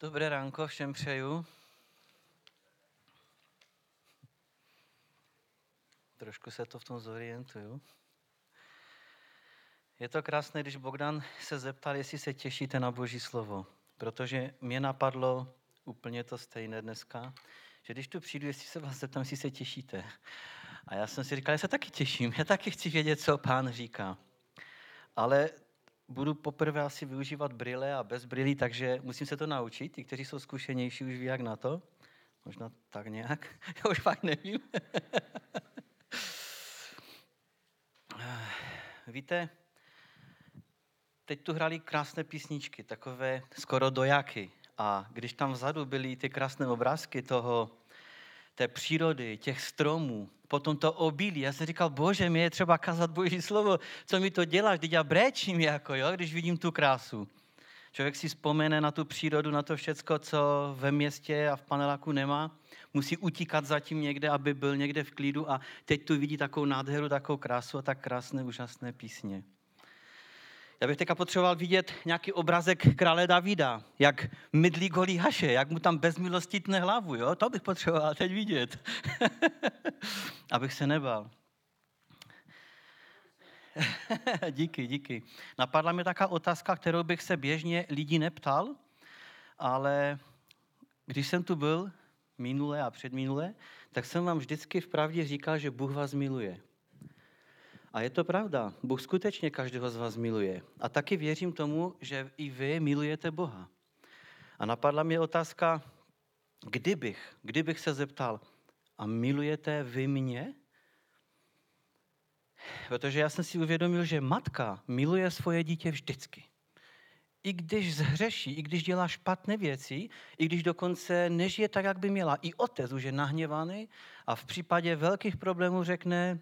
Dobré ránko všem přeju. Trošku se to v tom zorientuju. Je to krásné, když Bogdan se zeptal, jestli se těšíte na Boží slovo. Protože mě napadlo úplně to stejné dneska, že když tu přijdu, jestli se vás zeptám, jestli se těšíte. A já jsem si říkal, já se taky těším, já taky chci vědět, co pán říká. Ale budu poprvé asi využívat brýle a bez brýlí, takže musím se to naučit. Ti, kteří jsou zkušenější, už ví, jak na to. Možná tak nějak. Já už fakt nevím. Víte, teď tu hrali krásné písničky, takové skoro dojaky. A když tam vzadu byly ty krásné obrázky toho, té přírody, těch stromů, potom to obilí. Já jsem říkal, bože, mě je třeba kazat boží slovo, co mi to děláš, teď já brečím, jako, jo, když vidím tu krásu. Člověk si vzpomene na tu přírodu, na to všecko, co ve městě a v paneláku nemá. Musí utíkat zatím někde, aby byl někde v klidu a teď tu vidí takovou nádheru, takovou krásu a tak krásné, úžasné písně. Já bych teďka potřeboval vidět nějaký obrazek krále Davida, jak mydlí Goliáše, jak mu tam bez milosti tne hlavu, jo? To bych potřeboval teď vidět, abych se nebal. díky, díky. Napadla mi taká otázka, kterou bych se běžně lidí neptal, ale když jsem tu byl minule a předminule, tak jsem vám vždycky v pravdě říkal, že Bůh vás miluje. A je to pravda. Bůh skutečně každého z vás miluje. A taky věřím tomu, že i vy milujete Boha. A napadla mi otázka, kdybych, kdybych se zeptal, a milujete vy mě? Protože já jsem si uvědomil, že matka miluje svoje dítě vždycky. I když zhřeší, i když dělá špatné věci, i když dokonce nežije tak, jak by měla. I otec už je nahněvaný a v případě velkých problémů řekne,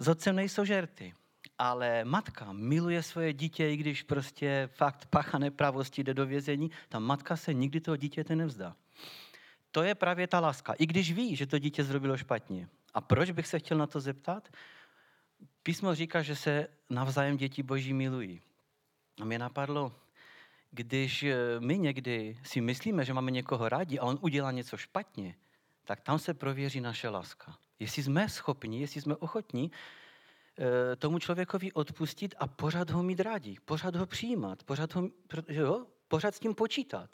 s otcem nejsou žerty. Ale matka miluje svoje dítě, i když prostě fakt pacha nepravosti jde do vězení, ta matka se nikdy toho dítěte nevzdá. To je právě ta láska. I když ví, že to dítě zrobilo špatně. A proč bych se chtěl na to zeptat? Písmo říká, že se navzájem děti boží milují. A mě napadlo, když eh, my někdy si myslíme, že máme někoho rádi a on udělá něco špatně, tak tam se prověří naše láska. Jestli jsme schopni, jestli jsme ochotní eh, tomu člověkovi odpustit a pořád ho mít rádi, pořád ho přijímat, pořád, ho, jo, pořád s tím počítat.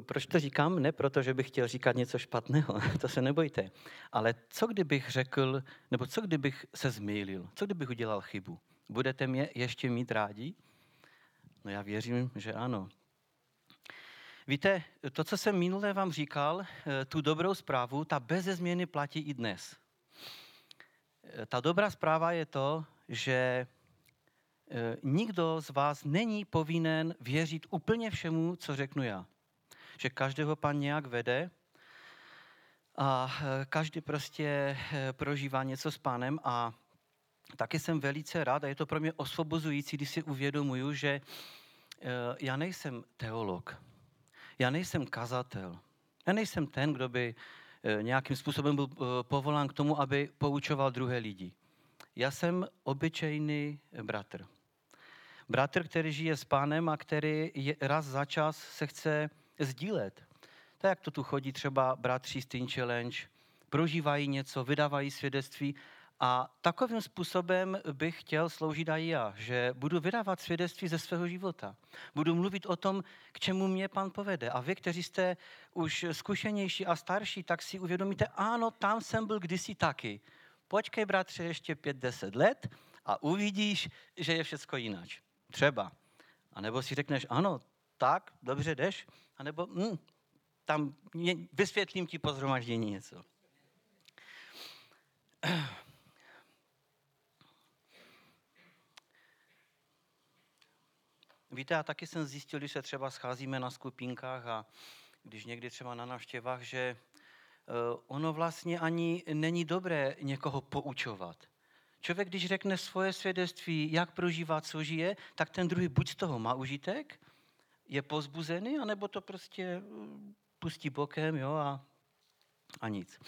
Proč to říkám? Ne proto, že bych chtěl říkat něco špatného, to se nebojte. Ale co kdybych řekl, nebo co kdybych se zmýlil? Co kdybych udělal chybu? Budete mě ještě mít rádi? No já věřím, že ano. Víte, to, co jsem minule vám říkal, eh, tu dobrou zprávu, ta bez změny platí i dnes. Eh, ta dobrá zpráva je to, že eh, nikdo z vás není povinen věřit úplně všemu, co řeknu já. Že každého pan nějak vede a každý prostě prožívá něco s pánem a taky jsem velice rád a je to pro mě osvobozující, když si uvědomuju, že já nejsem teolog, já nejsem kazatel. Já nejsem ten, kdo by eh, nějakým způsobem byl eh, povolán k tomu, aby poučoval druhé lidi. Já jsem obyčejný bratr. Bratr, který žije s pánem a který je, raz za čas se chce sdílet. Tak jak to tu chodí třeba bratři z Teen Challenge, prožívají něco, vydávají svědectví a takovým způsobem bych chtěl sloužit i já, že budu vydávat svědectví ze svého života. Budu mluvit o tom, k čemu mě pan povede. A vy, kteří jste už zkušenější a starší, tak si uvědomíte, ano, tam jsem byl kdysi taky. Počkej, bratře, ještě pět, deset let a uvidíš, že je všechno jinak. Třeba. A nebo si řekneš, ano, tak, dobře jdeš, a nebo hm, tam vysvětlím ti po něco. Víte, já taky jsem zjistil, když se třeba scházíme na skupinkách a když někdy třeba na návštěvách, že eh, ono vlastně ani není dobré někoho poučovat. Člověk, když řekne svoje svědectví, jak prožívá, co žije, tak ten druhý buď z toho má užitek, je pozbuzený, anebo to prostě eh, pustí bokem jo, a, a nic.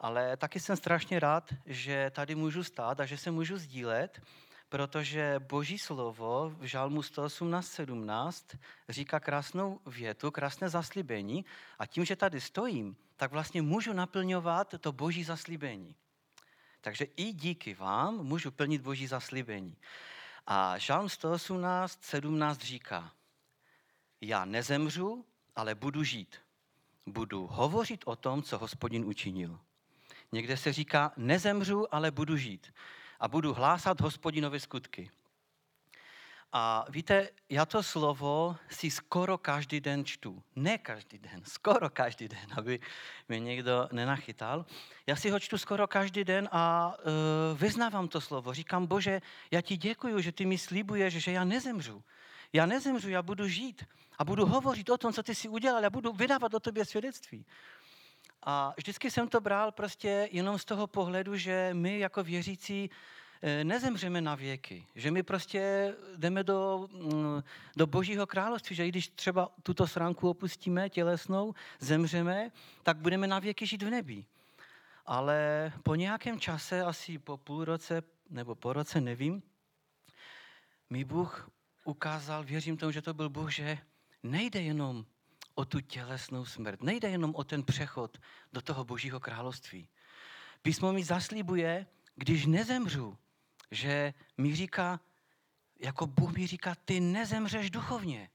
Ale taky jsem strašně rád, že tady můžu stát a že se můžu sdílet, protože Boží slovo v Žalmu 118.17 říká krásnou větu, krásné zaslíbení a tím, že tady stojím, tak vlastně můžu naplňovat to Boží zaslíbení. Takže i díky vám můžu plnit Boží zaslíbení. A Žalm 118, 17 říká, já nezemřu, ale budu žít. Budu hovořit o tom, co hospodin učinil. Někde se říká, nezemřu, ale budu žít. A budu hlásat hospodinové skutky. A víte, já to slovo si skoro každý den čtu. Ne každý den, skoro každý den, aby mě někdo nenachytal. Já si ho čtu skoro každý den a uh, vyznávám to slovo. Říkám, Bože, já ti děkuju, že ty mi slibuješ, že já nezemřu. Já nezemřu, já budu žít a budu hovořit o tom, co ty si udělal, já budu vydávat o tobě svědectví. A vždycky jsem to bral prostě jenom z toho pohledu, že my jako věřící eh, nezemřeme na věky, že my prostě jdeme do, mm, do božího království, že i když třeba tuto sránku opustíme tělesnou, zemřeme, tak budeme na věky žít v nebi. Ale po nějakém čase, asi po půl roce nebo po roce, nevím, mi Bůh ukázal, věřím tomu, že to byl Bůh, že nejde jenom o tu tělesnou smrt, nejde jenom o ten přechod do toho božího království. Písmo mi zaslíbuje, když nezemřu, že mi říká, jako Bůh mi říká, ty nezemřeš duchovně.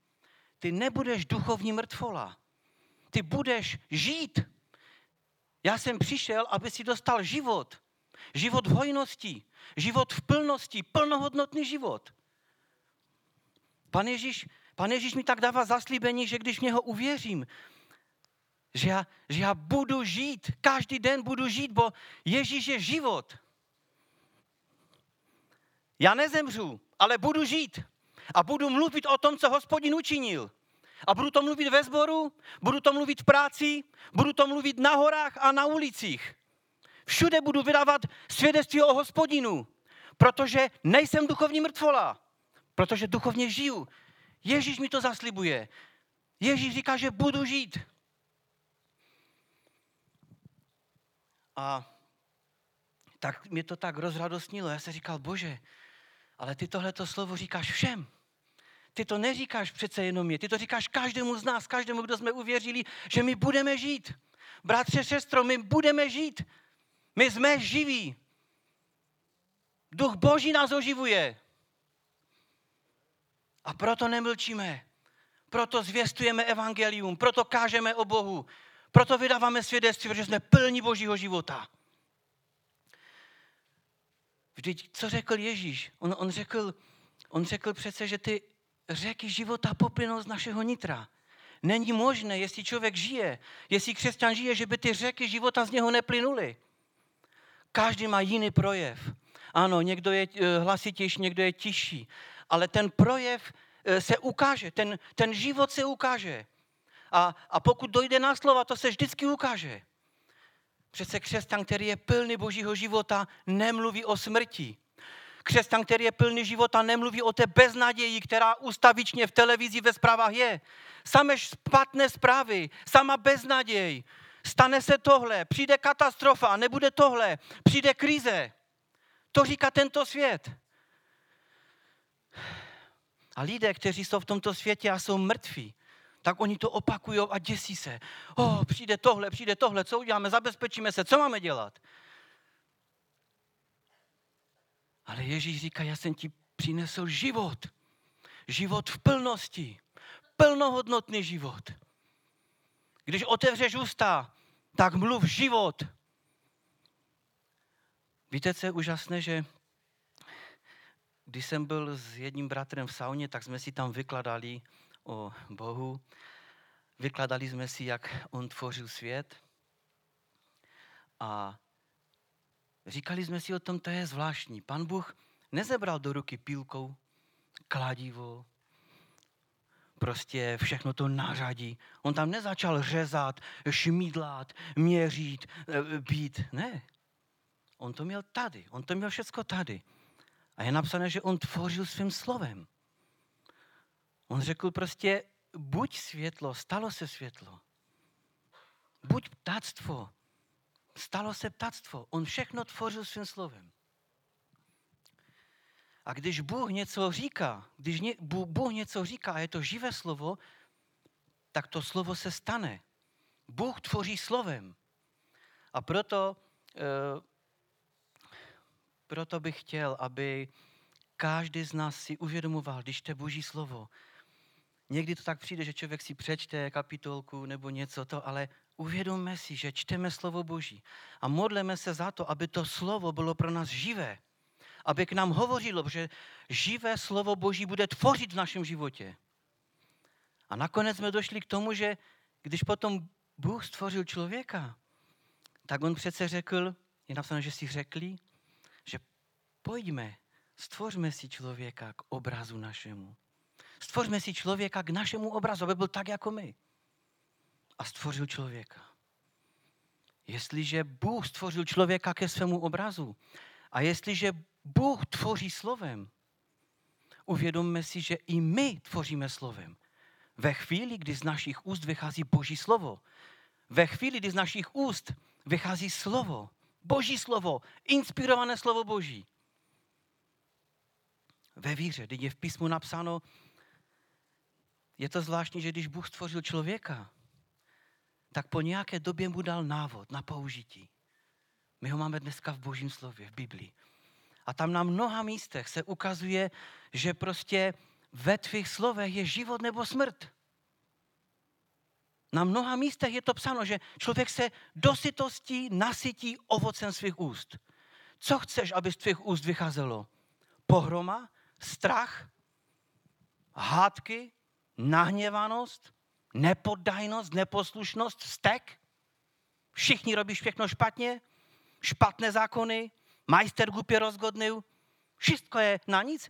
Ty nebudeš duchovní mrtvola. Ty budeš žít. Já jsem přišel, aby si dostal život. Život v hojnosti, život v plnosti, plnohodnotný život. Pan Ježíš, pan Ježíš mi tak dává zaslíbení, že když v něho uvěřím, že já, že já budu žít, každý den budu žít, bo Ježíš je život. Já nezemřu, ale budu žít. A budu mluvit o tom, co hospodin učinil. A budu to mluvit ve sboru, budu to mluvit v práci, budu to mluvit na horách a na ulicích. Všude budu vydávat svědectví o hospodinu, protože nejsem duchovní mrtvola protože duchovně žiju. Ježíš mi to zaslibuje. Ježíš říká, že budu žít. A tak mě to tak rozradostnilo. Já se říkal, bože, ale ty tohleto slovo říkáš všem. Ty to neříkáš přece jenom mě, ty to říkáš každému z nás, každému, kdo jsme uvěřili, že my budeme žít. Bratře, sestro, my budeme žít. My jsme živí. Duch Boží nás oživuje. A proto nemlčíme. Proto zvěstujeme evangelium, proto kážeme o Bohu, proto vydáváme svědectví, protože jsme plní Božího života. Vždyť, co řekl Ježíš? On, on, řekl, on řekl přece, že ty řeky života poplynou z našeho nitra. Není možné, jestli člověk žije, jestli křesťan žije, že by ty řeky života z něho neplynuly. Každý má jiný projev. Ano, někdo je eh, hlasitější, někdo je tižší ale ten projev eh, se ukáže, ten, ten život se ukáže. A, a pokud dojde na slova, to se vždycky ukáže. Přece křesťan, který je plný božího života, nemluví o smrti. Křesťan, který je plný života, nemluví o té beznaději, která ustavičně v televizi ve zprávách je. Samé špatné zprávy, sama beznaděj. Stane se tohle, přijde katastrofa, nebude tohle, přijde krize. To říká tento svět. A lidé, kteří jsou v tomto světě a jsou mrtví, tak oni to opakují a děsí se. O, oh, přijde tohle, přijde tohle, co uděláme, zabezpečíme se, co máme dělat? Ale Ježíš říká, já jsem ti přinesl život. Život v plnosti. Plnohodnotný život. Když otevřeš ústa, tak mluv život. Víte, co je úžasné, že když jsem byl s jedním bratrem v sauně, tak jsme si tam vykladali o Bohu. Vykladali jsme si, jak On tvořil svět. A říkali jsme si o tom, to je zvláštní. Pan Bůh nezebral do ruky pílkou, kladivo, prostě všechno to nařadí. On tam nezačal řezat, šmídlat, měřit, e, být. Ne. On to měl tady. On to měl všechno tady. A je napsané, že on tvořil svým slovem. On řekl prostě, buď světlo, stalo se světlo. Buď ptactvo, stalo se ptactvo. On všechno tvořil svým slovem. A když Bůh něco říká, když Bůh něco říká a je to živé slovo, tak to slovo se stane. Bůh tvoří slovem. A proto, eh, proto bych chtěl, aby každý z nás si uvědomoval, když to boží slovo. Někdy to tak přijde, že člověk si přečte kapitolku nebo něco to, ale uvědomme si, že čteme slovo boží a modleme se za to, aby to slovo bylo pro nás živé. Aby k nám hovořilo, že živé slovo boží bude tvořit v našem životě. A nakonec jsme došli k tomu, že když potom Bůh stvořil člověka, tak on přece řekl, je napsáno, že si řekli, pojďme, stvořme si člověka k obrazu našemu. Stvořme si člověka k našemu obrazu, aby byl tak jako my. A stvořil člověka. Jestliže Bůh stvořil člověka ke svému obrazu a jestliže Bůh tvoří slovem, uvědomme si, že i my tvoříme slovem. Ve chvíli, kdy z našich úst vychází Boží slovo, ve chvíli, kdy z našich úst vychází slovo, Boží slovo, inspirované slovo Boží. Ve víře, kdy je v písmu napsáno, je to zvláštní, že když Bůh stvořil člověka, tak po nějaké době mu dal návod na použití. My ho máme dneska v Božím slově, v Biblii. A tam na mnoha místech se ukazuje, že prostě ve tvých slovech je život nebo smrt. Na mnoha místech je to psáno, že člověk se dosytostí nasytí ovocem svých úst. Co chceš, aby z tvých úst vycházelo? Pohroma? Strach? Hádky? Nahněvanost? Nepoddajnost? Neposlušnost? Stek? Všichni robí všechno špatně? Špatné zákony? Majster głupie rozgodnył? Wszystko je na nic?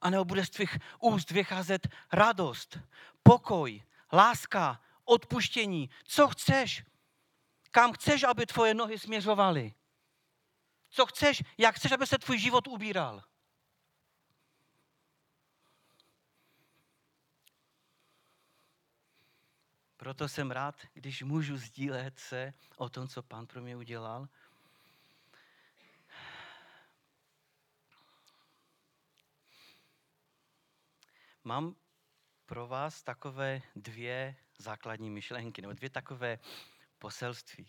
A nebo bude z tvých úst vycházet radost, pokoj, láska, odpuštění. Co chceš? Kam chceš, aby tvoje nohy směřovaly? Co chceš? Jak chceš, aby se tvůj život ubíral? Proto jsem rád, když můžu sdílet se o tom, co Pán pro mě udělal. Mám pro vás takové dvě základní myšlenky, nebo dvě takové poselství.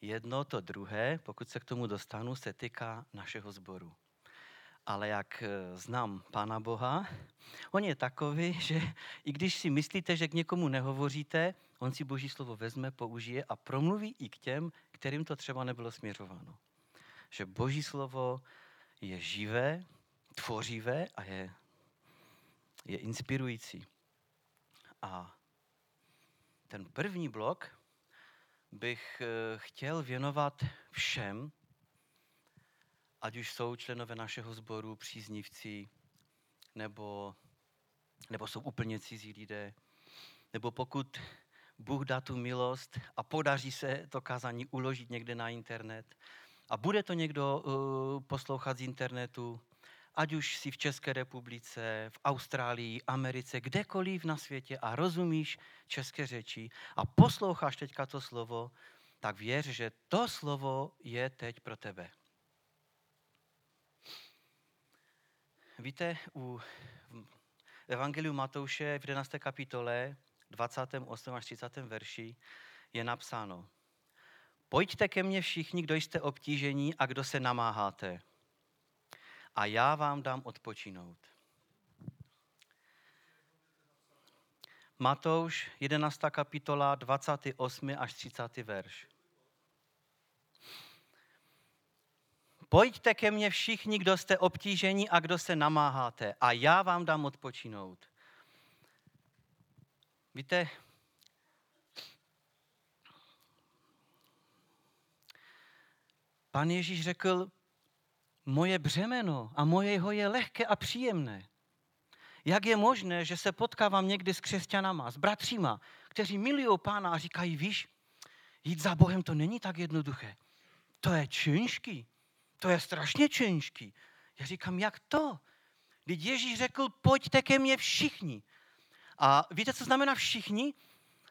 Jedno, to druhé, pokud se k tomu dostanu, se týká našeho sboru. Ale jak eh, znám Pána Boha, on je takový, že i když si myslíte, že k někomu nehovoříte, on si Boží slovo vezme, použije a promluví i k těm, kterým to třeba nebylo směřováno. Že Boží slovo je živé, tvořivé a je, je inspirující. A ten první blok bych eh, chtěl věnovat všem, ať už jsou členové našeho sboru, příznivci, nebo, nebo jsou úplně cizí lidé, nebo pokud Bůh dá tu milost a podaří se to kázání uložit někde na internet a bude to někdo uh, poslouchat z internetu, ať už si v České republice, v Austrálii, Americe, kdekoliv na světě a rozumíš české řeči a posloucháš teďka to slovo, tak věř, že to slovo je teď pro tebe. Víte, u Evangeliu Matouše v 11. kapitole 28. až 30. verši je napsáno Pojďte ke mně všichni, kdo jste obtížení a kdo se namáháte a já vám dám odpočinout. Matouš, 11. kapitola, 28. až 30. verš. Pojďte ke mně všichni, kdo jste obtížení a kdo se namáháte, a já vám dám odpočinout. Víte, pan Ježíš řekl, moje břemeno a moje jeho je lehké a příjemné. Jak je možné, že se potkávám někdy s křesťanama, s bratříma, kteří milují pána a říkají, víš, jít za Bohem to není tak jednoduché. To je činšký. To je strašně činšký. Já říkám, jak to? Když Ježíš řekl, pojďte ke mně všichni. A víte, co znamená všichni?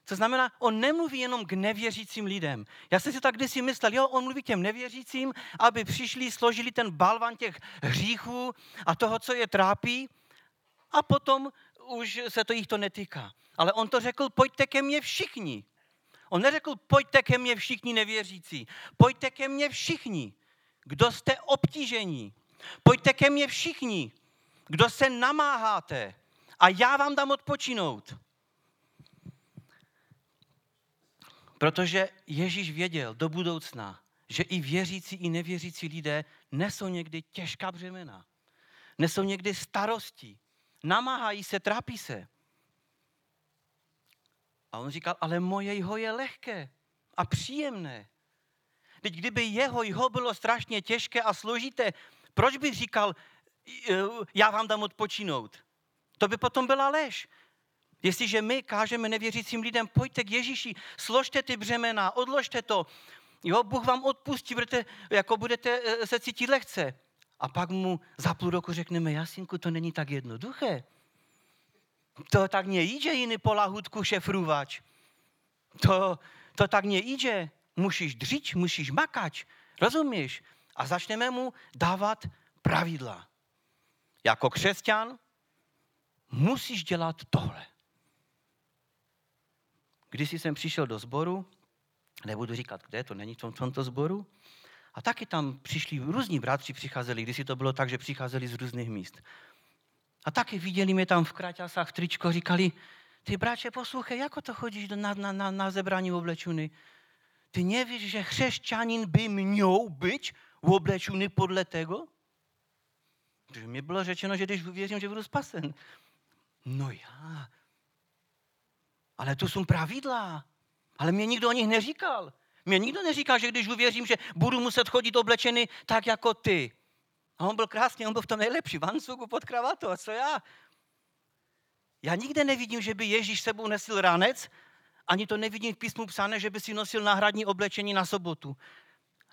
To znamená, on nemluví jenom k nevěřícím lidem. Já jsem si tak kdysi myslel, jo, on mluví těm nevěřícím, aby přišli, složili ten balvan těch hříchů a toho, co je trápí, a potom už se to jich to netýká. Ale on to řekl, pojďte ke mně všichni. On neřekl, pojďte ke mně všichni nevěřící. Pojďte ke mně všichni, kdo jste obtížení. Pojďte ke mně všichni, kdo se namáháte a já vám dám odpočinout. Protože Ježíš věděl do budoucna, že i věřící, i nevěřící lidé nesou někdy těžká břemena. Nesou někdy starosti. Namáhají se, trápí se. A on říkal, ale moje jeho je lehké a příjemné. Teď kdyby jeho jeho bylo strašně těžké a složité, proč bych říkal, já vám dám odpočinout? To by potom byla lež. Jestliže my kážeme nevěřícím lidem, pojďte k Ježíši, složte ty břemena, odložte to. Jo, Bůh vám odpustí, budete, jako budete eh, se cítit lehce. A pak mu za půl roku řekneme, jasinku, to není tak jednoduché. To tak nejde jiný po lahutku šefrúvač. To, to tak nejde. Musíš dřič, musíš makač. Rozumíš? A začneme mu dávat pravidla. Jako křesťan musíš dělat tohle. Když jsem přišel do sboru, nebudu říkat kde, to není v tom, tomto sboru, a taky tam přišli různí bratři, přicházeli, když to bylo tak, že přicházeli z různých míst. A taky viděli mě tam v kraťasách, v tričko, říkali, ty bratře, poslouchej, jako to chodíš na, na, na, na zebrání oblečuny? Ty nevíš, že křesťanin by měl být oblečuny podle tego? Protože mi bylo řečeno, že když věřím, že budu spasen. No já. Ale to jsou pravidla. Ale mě nikdo o nich neříkal. Mě nikdo neříkal, že když uvěřím, že budu muset chodit oblečený tak jako ty. A on byl krásný, on byl v tom nejlepší, v ancugu pod kravatu, a co já? Já nikde nevidím, že by Ježíš sebou nesil ranec, ani to nevidím v písmu psané, že by si nosil náhradní oblečení na sobotu.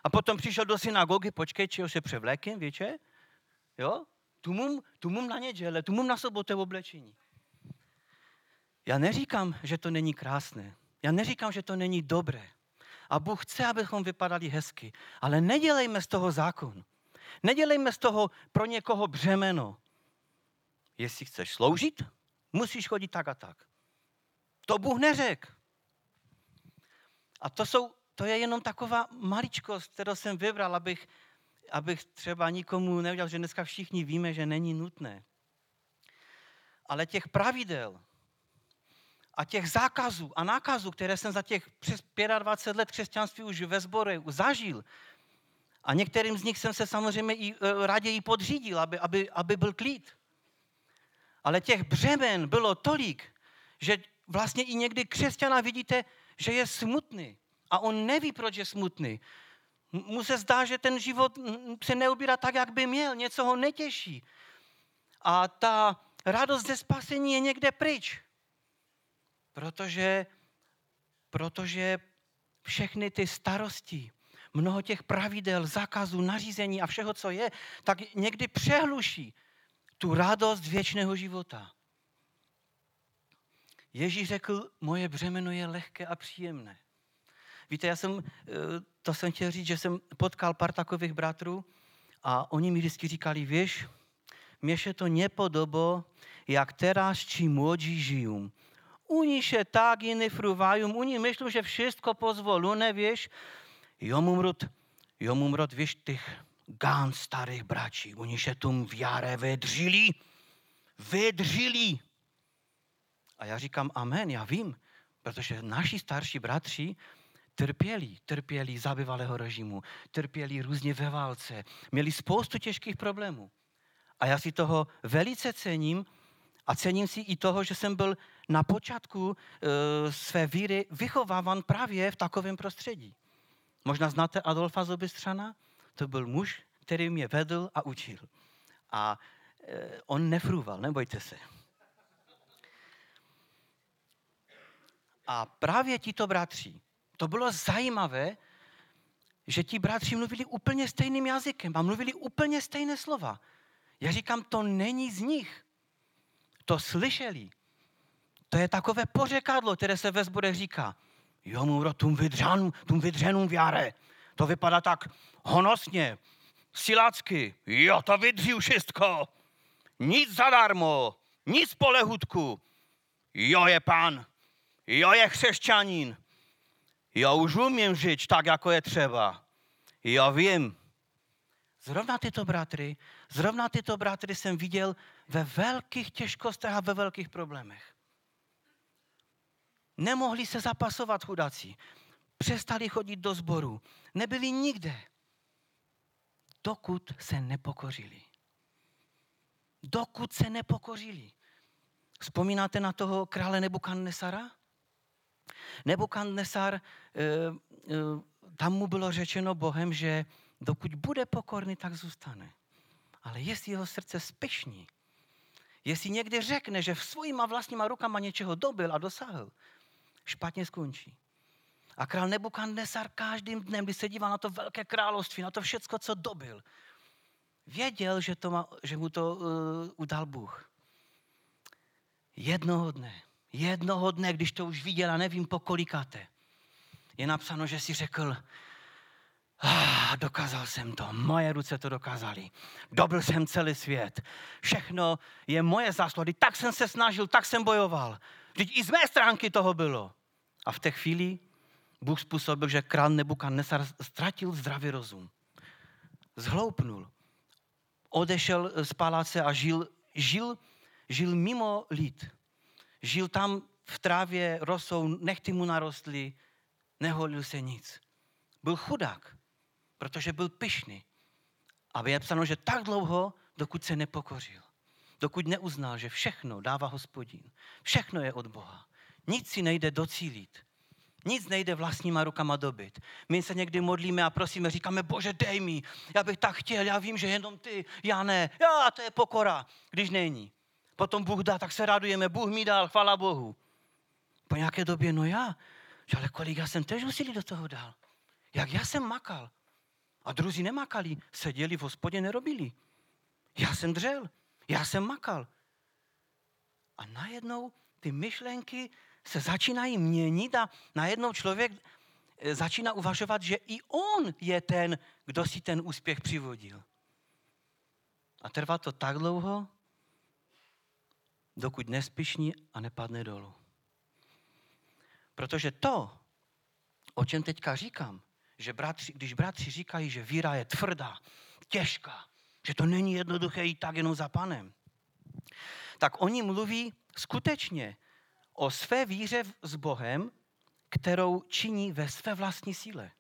A potom přišel do synagogy, počkej, čeho se převlékem, víte? Jo? Tu mum, tu mum na neděle, tu mum na sobotu oblečení. Já neříkám, že to není krásné. Já neříkám, že to není dobré. A Bůh chce, abychom vypadali hezky. Ale nedělejme z toho zákon. Nedělejme z toho pro někoho břemeno. Jestli chceš sloužit, musíš chodit tak a tak. To Bůh neřekl. A to, jsou, to je jenom taková maličkost, kterou jsem vybral, abych, abych třeba nikomu neudělal, že dneska všichni víme, že není nutné. Ale těch pravidel a těch zákazů a nákazů, které jsem za těch přes 25 let křesťanství už ve sboru zažil, a některým z nich jsem se samozřejmě i e, raději podřídil, aby, aby, aby byl klid. Ale těch břemen bylo tolik, že vlastně i někdy křesťana vidíte, že je smutný. A on neví, proč je smutný. Mu se zdá, že ten život se neubírá tak, jak by měl. Něco ho netěší. A ta radost ze spasení je někde pryč. Protože, protože všechny ty starosti, mnoho těch pravidel, zákazů, nařízení a všeho, co je, tak někdy přehluší tu radost věčného života. Ježíš řekl, moje břemeno je lehké a příjemné. Víte, já jsem, eh, to jsem chtěl říct, že jsem potkal pár takových bratrů a oni mi vždycky říkali, víš, mě se to nepodobo, jak teraz či młodzi žijú. Oni se tak jiní fruvají, oni myslí, že všechno pozvolú, nevíš, Jomumrut, jomumrut, víš, těch gán starých bračí, oni se tom v jare vydřili, vydřili. A já říkám amen, já vím, protože naši starší bratři trpěli, trpěli za bývalého režimu, trpěli různě ve válce, měli spoustu těžkých problémů. A já si toho velice cením a cením si i toho, že jsem byl na počátku e, své víry vychováván právě v takovém prostředí. Možná znáte Adolfa Zobystřana? To byl muž, který mě vedl a učil. A e, on nefrůval, nebojte se. A právě tito bratři, to bylo zajímavé, že ti bratři mluvili úplně stejným jazykem a mluvili úplně stejné slova. Já říkám, to není z nich. To slyšeli. To je takové pořekadlo, které se ve zborech říká. Jo, muro, tum vydřan, tum vydřenům věre. To vypadá tak honosně, silácky. Jo, to vydří všechno. Nic zadarmo, nic po lehutku. Jo je pán, jo je křesťanin. Jo už umím žít tak, jako je třeba. Jo vím. Zrovna tyto bratry, zrovna tyto bratry jsem viděl ve velkých těžkostech a ve velkých problémech. Nemohli se zapasovat chudací. Přestali chodit do sboru. Nebyli nikde. Dokud se nepokořili. Dokud se nepokořili. Vzpomínáte na toho krále Nebukadnesara? Nebukadnesar, eh, eh, tam mu bylo řečeno Bohem, že dokud bude pokorný, tak zůstane. Ale jestli jeho srdce spěšní, jestli někdy řekne, že v svýma vlastníma rukama něčeho dobil a dosáhl, špatně skončí. A král Nebukadnesar každým dnem, když se díval na to velké království, na to všecko, co dobil, věděl, že, to má, že mu to uh, udal Bůh. Jednoho dne, jednoho dne, když to už viděl a nevím po kolikáte, je napsáno, že si řekl, ah, dokázal jsem to, moje ruce to dokázali. Dobil jsem celý svět. Všechno je moje zásluhy. Tak jsem se snažil, tak jsem bojoval. Vždyť i z mé stránky toho bylo. A v té chvíli Bůh způsobil, že král Nebukadnesar ztratil zdravý rozum. Zhloupnul. Odešel z paláce a žil, žil, žil mimo lid. Žil tam v trávě, rosou, nechty mu narostly, neholil se nic. Byl chudák, protože byl pyšný. A je psáno, že tak dlouho, dokud se nepokořil. Dokud neuznal, že všechno dává hospodin. Všechno je od Boha. Nic si nejde docílit. Nic nejde vlastníma rukama dobit. My se někdy modlíme a prosíme, říkáme, bože, dej mi, já bych tak chtěl, já vím, že jenom ty, já ne. Já, to je pokora, když není. Potom Bůh dá, tak se radujeme, Bůh mi dal, chvala Bohu. Po nějaké době, no já, ale kolik já jsem tež úsilí do toho dal. Jak já jsem makal. A druzí nemakali, seděli v hospodě, nerobili. Já jsem dřel, já jsem makal. A najednou ty myšlenky se začínají měnit a najednou člověk eh, začíná uvažovat, že i on je ten, kdo si ten úspěch přivodil. A trvá to tak dlouho, dokud nespišní a nepadne dolů. Protože to, o čem teďka říkám, že bratři, když bratři říkají, že víra je tvrdá, těžká, že to není jednoduché jít tak jenom za panem, tak oni mluví skutečně o své víře s Bohem, kterou činí ve své vlastní síle.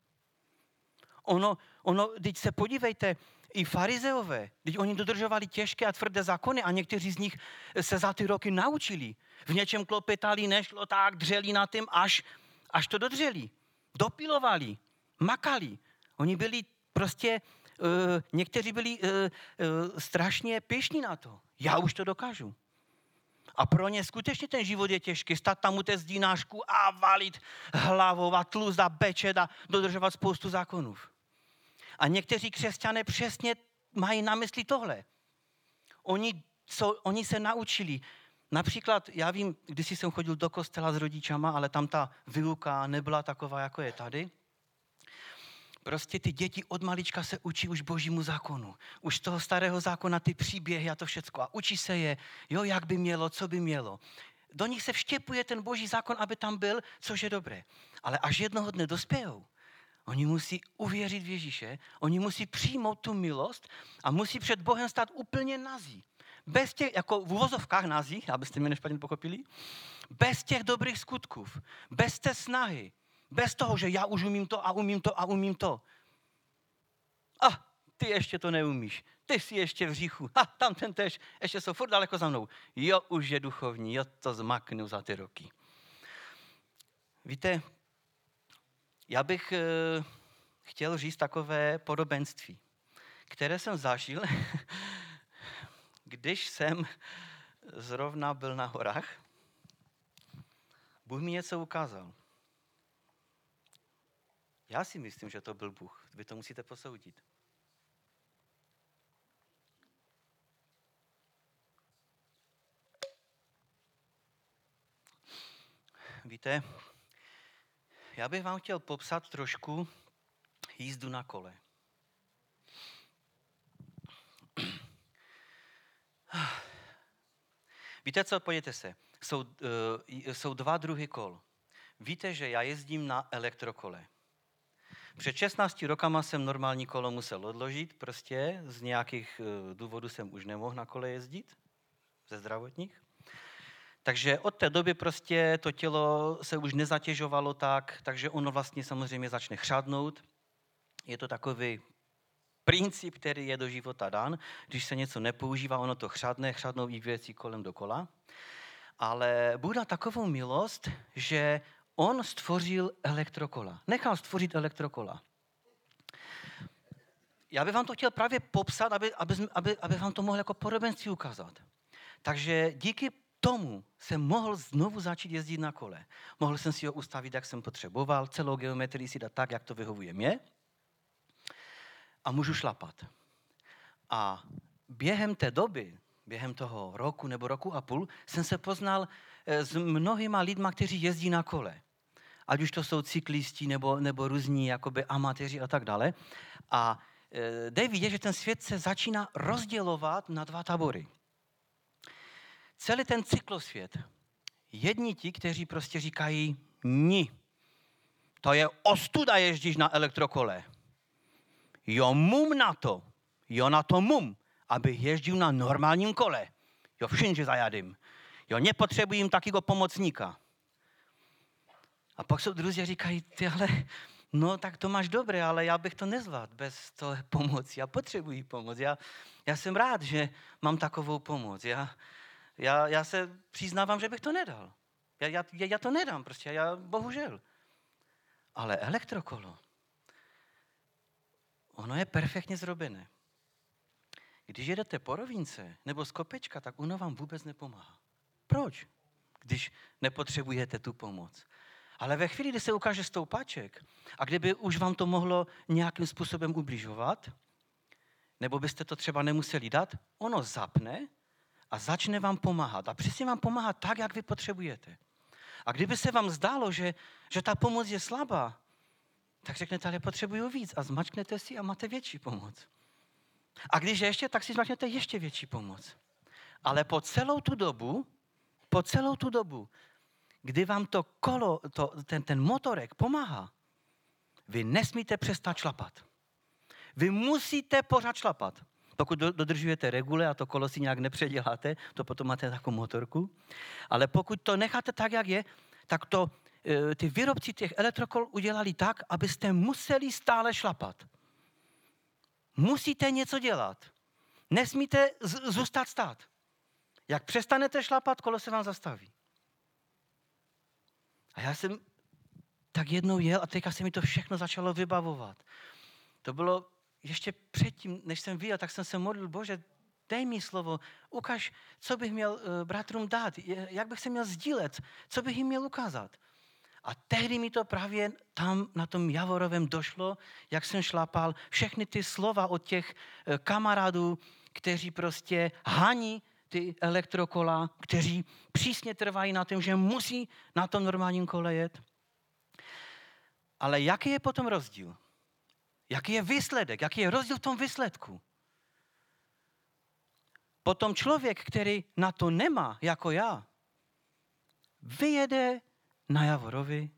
Ono, ono, teď se podívejte, i farizeové, když oni dodržovali těžké a tvrdé zákony a někteří z nich se za ty roky naučili. V něčem klopetali, nešlo tak, dřeli na tím, až, až to dodrželi. Dopilovali, makali. Oni byli prostě, uh, někteří byli uh, uh, strašně pěšní na to. Já už to dokážu. A pro ně skutečně ten život je těžký. Stát tam u té zdínášku a valit hlavou a tlust a bečet a dodržovat spoustu zákonů. A někteří křesťané přesně mají na mysli tohle. Oni, co, oni se naučili. Například, já vím, když jsem chodil do kostela s rodičama, ale tam ta výuka nebyla taková, jako je tady. Prostě ty děti od malička se učí už božímu zákonu. Už toho starého zákona ty příběhy a to všecko. A učí se je, jo, jak by mělo, co by mělo. Do nich se vštěpuje ten boží zákon, aby tam byl, což je dobré. Ale až jednoho dne dospějou, oni musí uvěřit v Ježíše, oni musí přijmout tu milost a musí před Bohem stát úplně nazí. Bez těch, jako v uvozovkách nazí, abyste mě nešpatně pochopili, bez těch dobrých skutků, bez té snahy, bez toho, že já už umím to a umím to a umím to. A ty ještě to neumíš. Ty jsi ještě v říchu. A tam ten tež, ještě jsou furt daleko za mnou. Jo, už je duchovní, jo, to zmaknu za ty roky. Víte, já bych e, chtěl říct takové podobenství, které jsem zažil, když jsem zrovna byl na horách. Bůh mi něco ukázal. Já si myslím, že to byl Bůh. Vy to musíte posoudit. víte, já bych vám chtěl popsat trošku jízdu na kole. Víte co, pojďte se. Jsou, uh, jsou dva druhy kol. Víte, že já jezdím na elektrokole. Před 16 rokama jsem normální kolo musel odložit, prostě z nějakých uh, důvodů jsem už nemohl na kole jezdit, ze zdravotních. Takže od té doby prostě to tělo se už nezatěžovalo tak, takže ono vlastně samozřejmě začne chřadnout. Je to takový princip, který je do života dan. Když se něco nepoužívá, ono to chřadne, chřadnou i věci kolem dokola. Ale Bůh dal takovou milost, že on stvořil elektrokola. Nechal stvořit elektrokola. Já bych vám to chtěl právě popsat, aby, aby, aby, aby vám to mohl jako podobenství ukázat. Takže díky tomu jsem mohl znovu začít jezdit na kole. Mohl jsem si ho ustavit, jak jsem potřeboval, celou geometrii si dát tak, jak to vyhovuje mě a můžu šlapat. A během té doby, během toho roku nebo roku a půl, jsem se poznal eh, s mnohýma lidma, kteří jezdí na kole. Ať už to jsou cyklisti nebo, nebo různí jakoby amatéři a tak dále. A e, jde vidět, že ten svět se začíná rozdělovat na dva tabory celý ten cyklosvět. Jedni ti, kteří prostě říkají, ni, to je ostuda jezdíš na elektrokole. Jo, mum na to, jo na to mum, aby jezdil na normálním kole. Jo, všinže zajadím. Jo, nepotřebuji takého pomocníka. A pak jsou druzí říkají, ty ale, no tak to máš dobré, ale já bych to nezvládl bez toho pomoci. Já potřebuji pomoc. Já, já jsem rád, že mám takovou pomoc. Já, já, já se přiznávám, že bych to nedal. Já, já, já to nedám prostě, já bohužel. Ale elektrokolo, ono je perfektně zrobené. Když jedete po rovince nebo z kopečka, tak ono vám vůbec nepomáhá. Proč? Když nepotřebujete tu pomoc. Ale ve chvíli, kdy se ukáže stoupaček a kdyby už vám to mohlo nějakým způsobem ubližovat, nebo byste to třeba nemuseli dát, ono zapne a začne vám pomáhat. A přesně vám pomáhá tak, jak vy potřebujete. A kdyby se vám zdálo, že, že ta pomoc je slabá, tak řeknete, ale potřebuju víc a zmačknete si a máte větší pomoc. A když ještě, tak si zmačknete ještě větší pomoc. Ale po celou tu dobu, po celou tu dobu, kdy vám to kolo, to, ten, ten motorek pomáhá, vy nesmíte přestat šlapat. Vy musíte pořád šlapat. Pokud dodržujete regule a to kolo si nějak nepředěláte, to potom máte takovou motorku. Ale pokud to necháte tak, jak je, tak to e, ty výrobci těch elektrokol udělali tak, abyste museli stále šlapat. Musíte něco dělat. Nesmíte zůstat stát. Jak přestanete šlapat, kolo se vám zastaví. A já jsem tak jednou jel a teďka se mi to všechno začalo vybavovat. To bylo ještě předtím, než jsem viděl, tak jsem se modlil, Bože, dej mi slovo, ukaž, co bych měl uh, bratrům dát, jak bych se měl sdílet, co bych jim měl ukázat. A tehdy mi to právě tam na tom Javorovém došlo, jak jsem šlapal, všechny ty slova od těch uh, kamarádů, kteří prostě haní ty elektrokola, kteří přísně trvají na tom, že musí na tom normálním kole jet. Ale jaký je potom rozdíl? Jaký je výsledek? Jaký je rozdíl v tom výsledku? Potom člověk, který na to nemá, jako já, vyjede na Javorovi,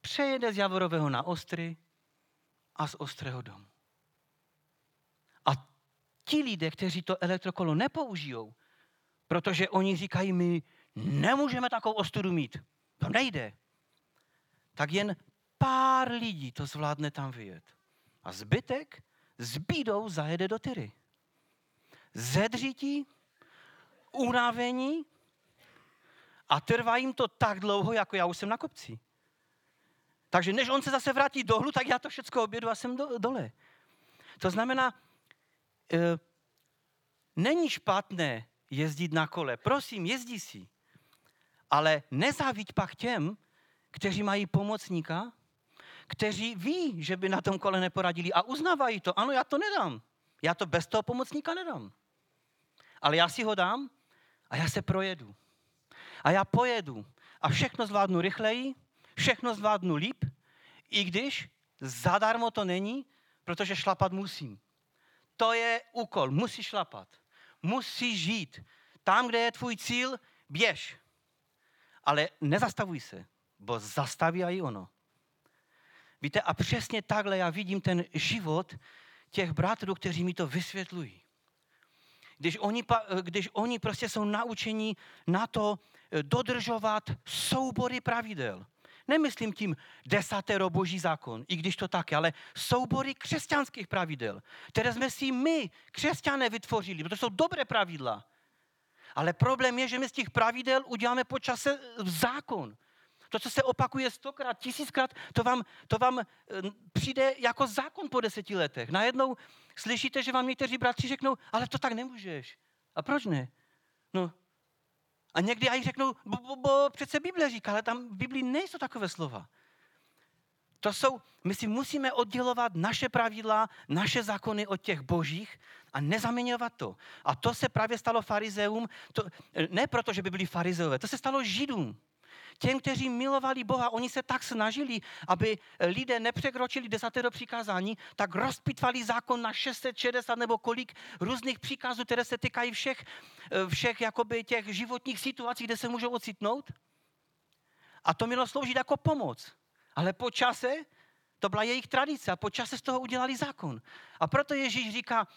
přejede z Javorového na Ostry a z Ostrého domu. A ti lidé, kteří to elektrokolo nepoužijou, protože oni říkají, my nemůžeme takovou ostudu mít, to nejde, tak jen pár lidí to zvládne tam vyjet. A zbytek s bídou zajede do tyry. Zedřití, unavení a trvá jim to tak dlouho, jako já už jsem na kopci. Takže než on se zase vrátí dohlu, tak já to všechno obědu a jsem do, dole. To znamená, e, není špatné jezdit na kole. Prosím, jezdí si. Ale nezáviď pak těm, kteří mají pomocníka, kteří ví, že by na tom kole neporadili a uznávají to. Ano, já to nedám. Já to bez toho pomocníka nedám. Ale já si ho dám a já se projedu. A já pojedu. a všechno zvládnu rychleji, všechno zvládnu líp, i když zadarmo to není, protože šlapat musím. To je úkol, musíš šlapat. Musíš žít. Tam, kde je tvůj cíl, běž. Ale nezastavuj se, bo zastaví i ono. Víte, a přesně takhle já vidím ten život těch bratrů, kteří mi to vysvětlují. Když oni, když oni prostě jsou naučení na to eh, dodržovat soubory pravidel. Nemyslím tím desatero boží zákon, i když to tak, ale soubory křesťanských pravidel, které jsme si my, křesťané, vytvořili, protože jsou dobré pravidla. Ale problém je, že my z těch pravidel uděláme po čase zákon. To, co se opakuje stokrát, tisíckrát, to vám, to vám eh, přijde jako zákon po deseti letech. Najednou slyšíte, že vám někteří bratři řeknou, ale to tak nemůžeš. A proč ne? No, a někdy i řeknou, bo, bo, bo přece Bible říká, ale tam v Biblii nejsou takové slova. To jsou, my si musíme oddělovat naše pravidla, naše zákony od těch božích a nezaměňovat to. A to se právě stalo farizeum, to, ne proto, že by byli farizeové, to se stalo židům. Těm, kteří milovali Boha, oni se tak snažili, aby lidé nepřekročili desatero přikázání, tak rozpitvali zákon na 660 nebo kolik různých příkazů, které se týkají všech, všech jakoby těch životních situací, kde se můžou ocitnout. A to mělo sloužit jako pomoc. Ale po čase, to byla jejich tradice a po čase z toho udělali zákon. A proto Ježíš říká,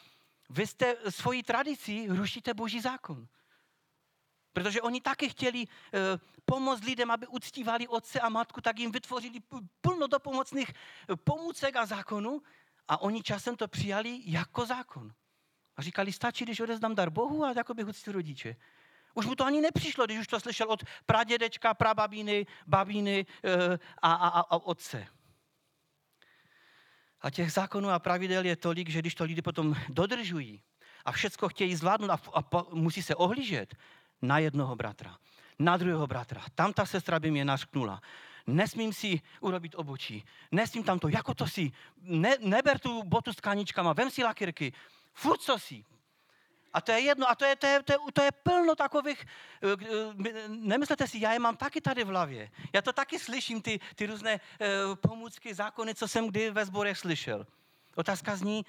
vy jste svojí tradicí rušíte boží zákon. Protože oni taky chtěli uh, pomoct lidem, aby uctívali otce a matku, tak jim vytvořili plno dopomocných eh, pomůcek a zákonů a oni časem to přijali jako zákon. A říkali, stačí, když odezdám dar Bohu a jako bych uctil rodiče. Už mu to ani nepřišlo, když už to slyšel od pradědečka, prababíny, babíny uh, a, a, a otce. A těch zákonů a pravidel je tolik, že když to lidi potom dodržují a všecko chtějí zvládnout a, a, a musí se ohlížet, na jednoho bratra, na druhého bratra. Tam ta sestra by mě nařknula. Nesmím si urobit obočí. Nesmím tam to, jako to si. Ne, neber tu botu s kaničkama, vem si lakirky. Furt co si. A to je jedno, a to je, to je, to je, to je plno takových, eh, eh, nemyslete si, já je mám taky tady v hlavě. Já to taky slyším, ty, ty různé uh, pomůcky, zákony, co jsem kdy ve sborech slyšel. Otázka zní,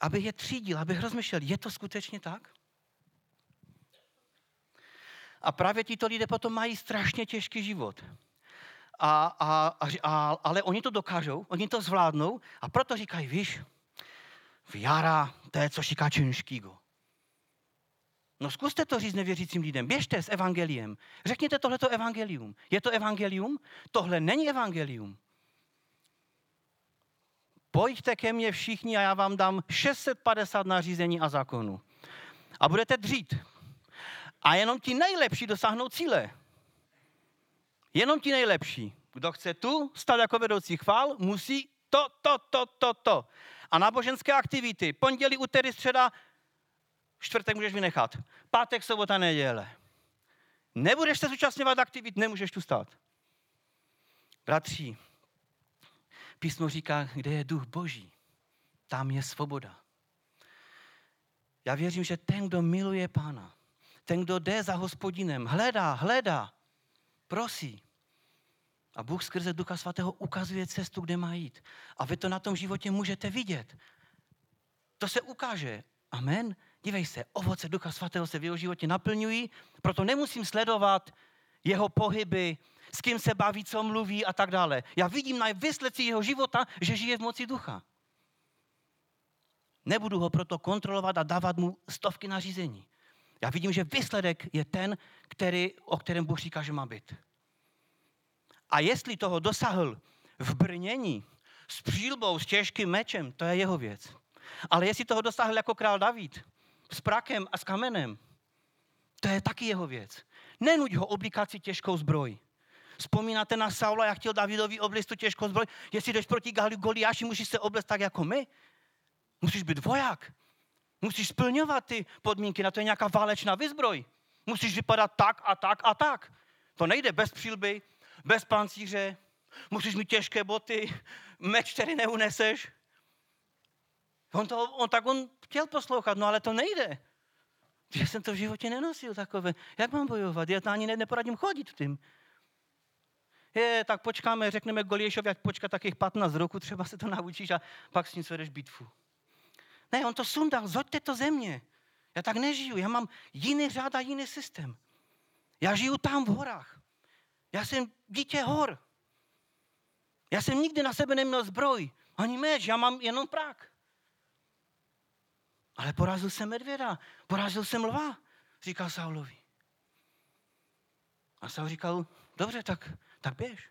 abych je třídil, abych rozmyšlel, je to skutečně tak? A právě tito lidé potom mají strašně těžký život. A, a, a, ale oni to dokážou, oni to zvládnou a proto říkají, víš, Viara, to je co říká ciężkiego. No zkuste to říct nevěřícím lidem. Běžte s evangeliem. Řekněte tohleto evangelium. Je to evangelium? Tohle není evangelium. Pojďte ke mně všichni a já vám dám 650 nařízení a zákonů. A budete dřít. A jenom ti nejlepší dosáhnou cíle. Jenom ti nejlepší. Kdo chce tu stát jako vedoucí chvál, musí to, to, to, to, to. A náboženské aktivity. Pondělí, úterý, středa, čtvrtek můžeš vynechat. Pátek, sobota, neděle. Nebudeš se zúčastňovat aktivit, nemůžeš tu stát. Bratři, písmo říká, kde je duch boží, tam je svoboda. Já věřím, že ten, kdo miluje pána, ten, kdo jde za hospodinem, hledá, hledá, prosí. A Bůh skrze Ducha Svatého ukazuje cestu, kde má jít. A vy to na tom životě můžete vidět. To se ukáže. Amen. Dívej se, ovoce Ducha Svatého se v jeho životě naplňují, proto nemusím sledovat jeho pohyby, s kým se baví, co mluví a tak dále. Já vidím na výsledci jeho života, že žije v moci ducha. Nebudu ho proto kontrolovat a dávat mu stovky nařízení. Já vidím, že výsledek je ten, který, o kterém Bůh říká, že má být. A jestli toho dosahl v brnění, s přílbou, s těžkým mečem, to je jeho věc. Ale jestli toho dosáhl jako král David, s prakem a s kamenem, to je taky jeho věc. Nenuď ho oblíkat si těžkou zbroj. Vzpomínáte na Saula, jak chtěl Davidovi oblist tu těžkou zbroj? Jestli jdeš proti Goliáši, musíš se oblést tak jako my. Musíš být voják. Musíš splňovat ty podmínky, na to je nějaká válečná vyzbroj. Musíš vypadat tak a tak a tak. To nejde bez přilby, bez pancíře, musíš mít těžké boty, meč, který neuneseš. On, to, on tak on chtěl poslouchat, no ale to nejde. Já jsem to v životě nenosil takové. Jak mám bojovat? Já to ani neporadím chodit tím. je, tak počkáme, řekneme Goliešovi, ať počká takých 15 roku, třeba se to naučíš a pak s ním svedeš bitvu. Ne, on to sundal, zoďte to země. Já tak nežiju, já mám jiný řád a jiný systém. Já žiju tam v horách. Já jsem dítě hor. Já jsem nikdy na sebe neměl zbroj, ani meč, já mám jenom prák. Ale porazil jsem medvěda, porazil jsem lva, říkal Saulovi. A Saul říkal, dobře, tak, tak běž.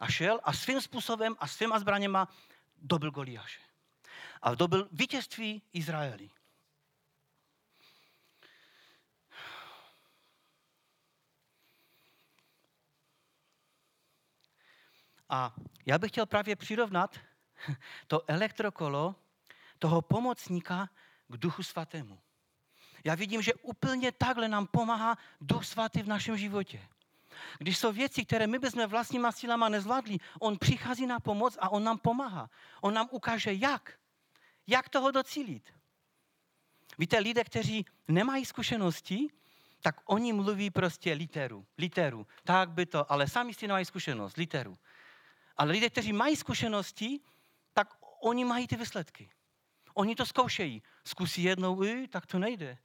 A šel a svým způsobem a svýma zbraněma dobil Goliáše. A dobil vítězství Izraeli. A já bych chtěl právě přirovnat to elektrokolo toho pomocníka k Duchu Svatému. Já vidím, že úplně takhle nám pomáhá Duch Svatý v našem životě. Když jsou věci, které my bychom vlastníma silama nezvládli, on přichází na pomoc a on nám pomáhá. On nám ukáže, jak. Jak toho docílit. Víte, lidé, kteří nemají zkušenosti, tak oni mluví prostě literu, literu. Tak by to, ale sami si nemají zkušenost, literu. Ale lidé, kteří mají zkušenosti, tak oni mají ty výsledky. Oni to zkoušejí. Zkusí jednou, i, tak to nejde.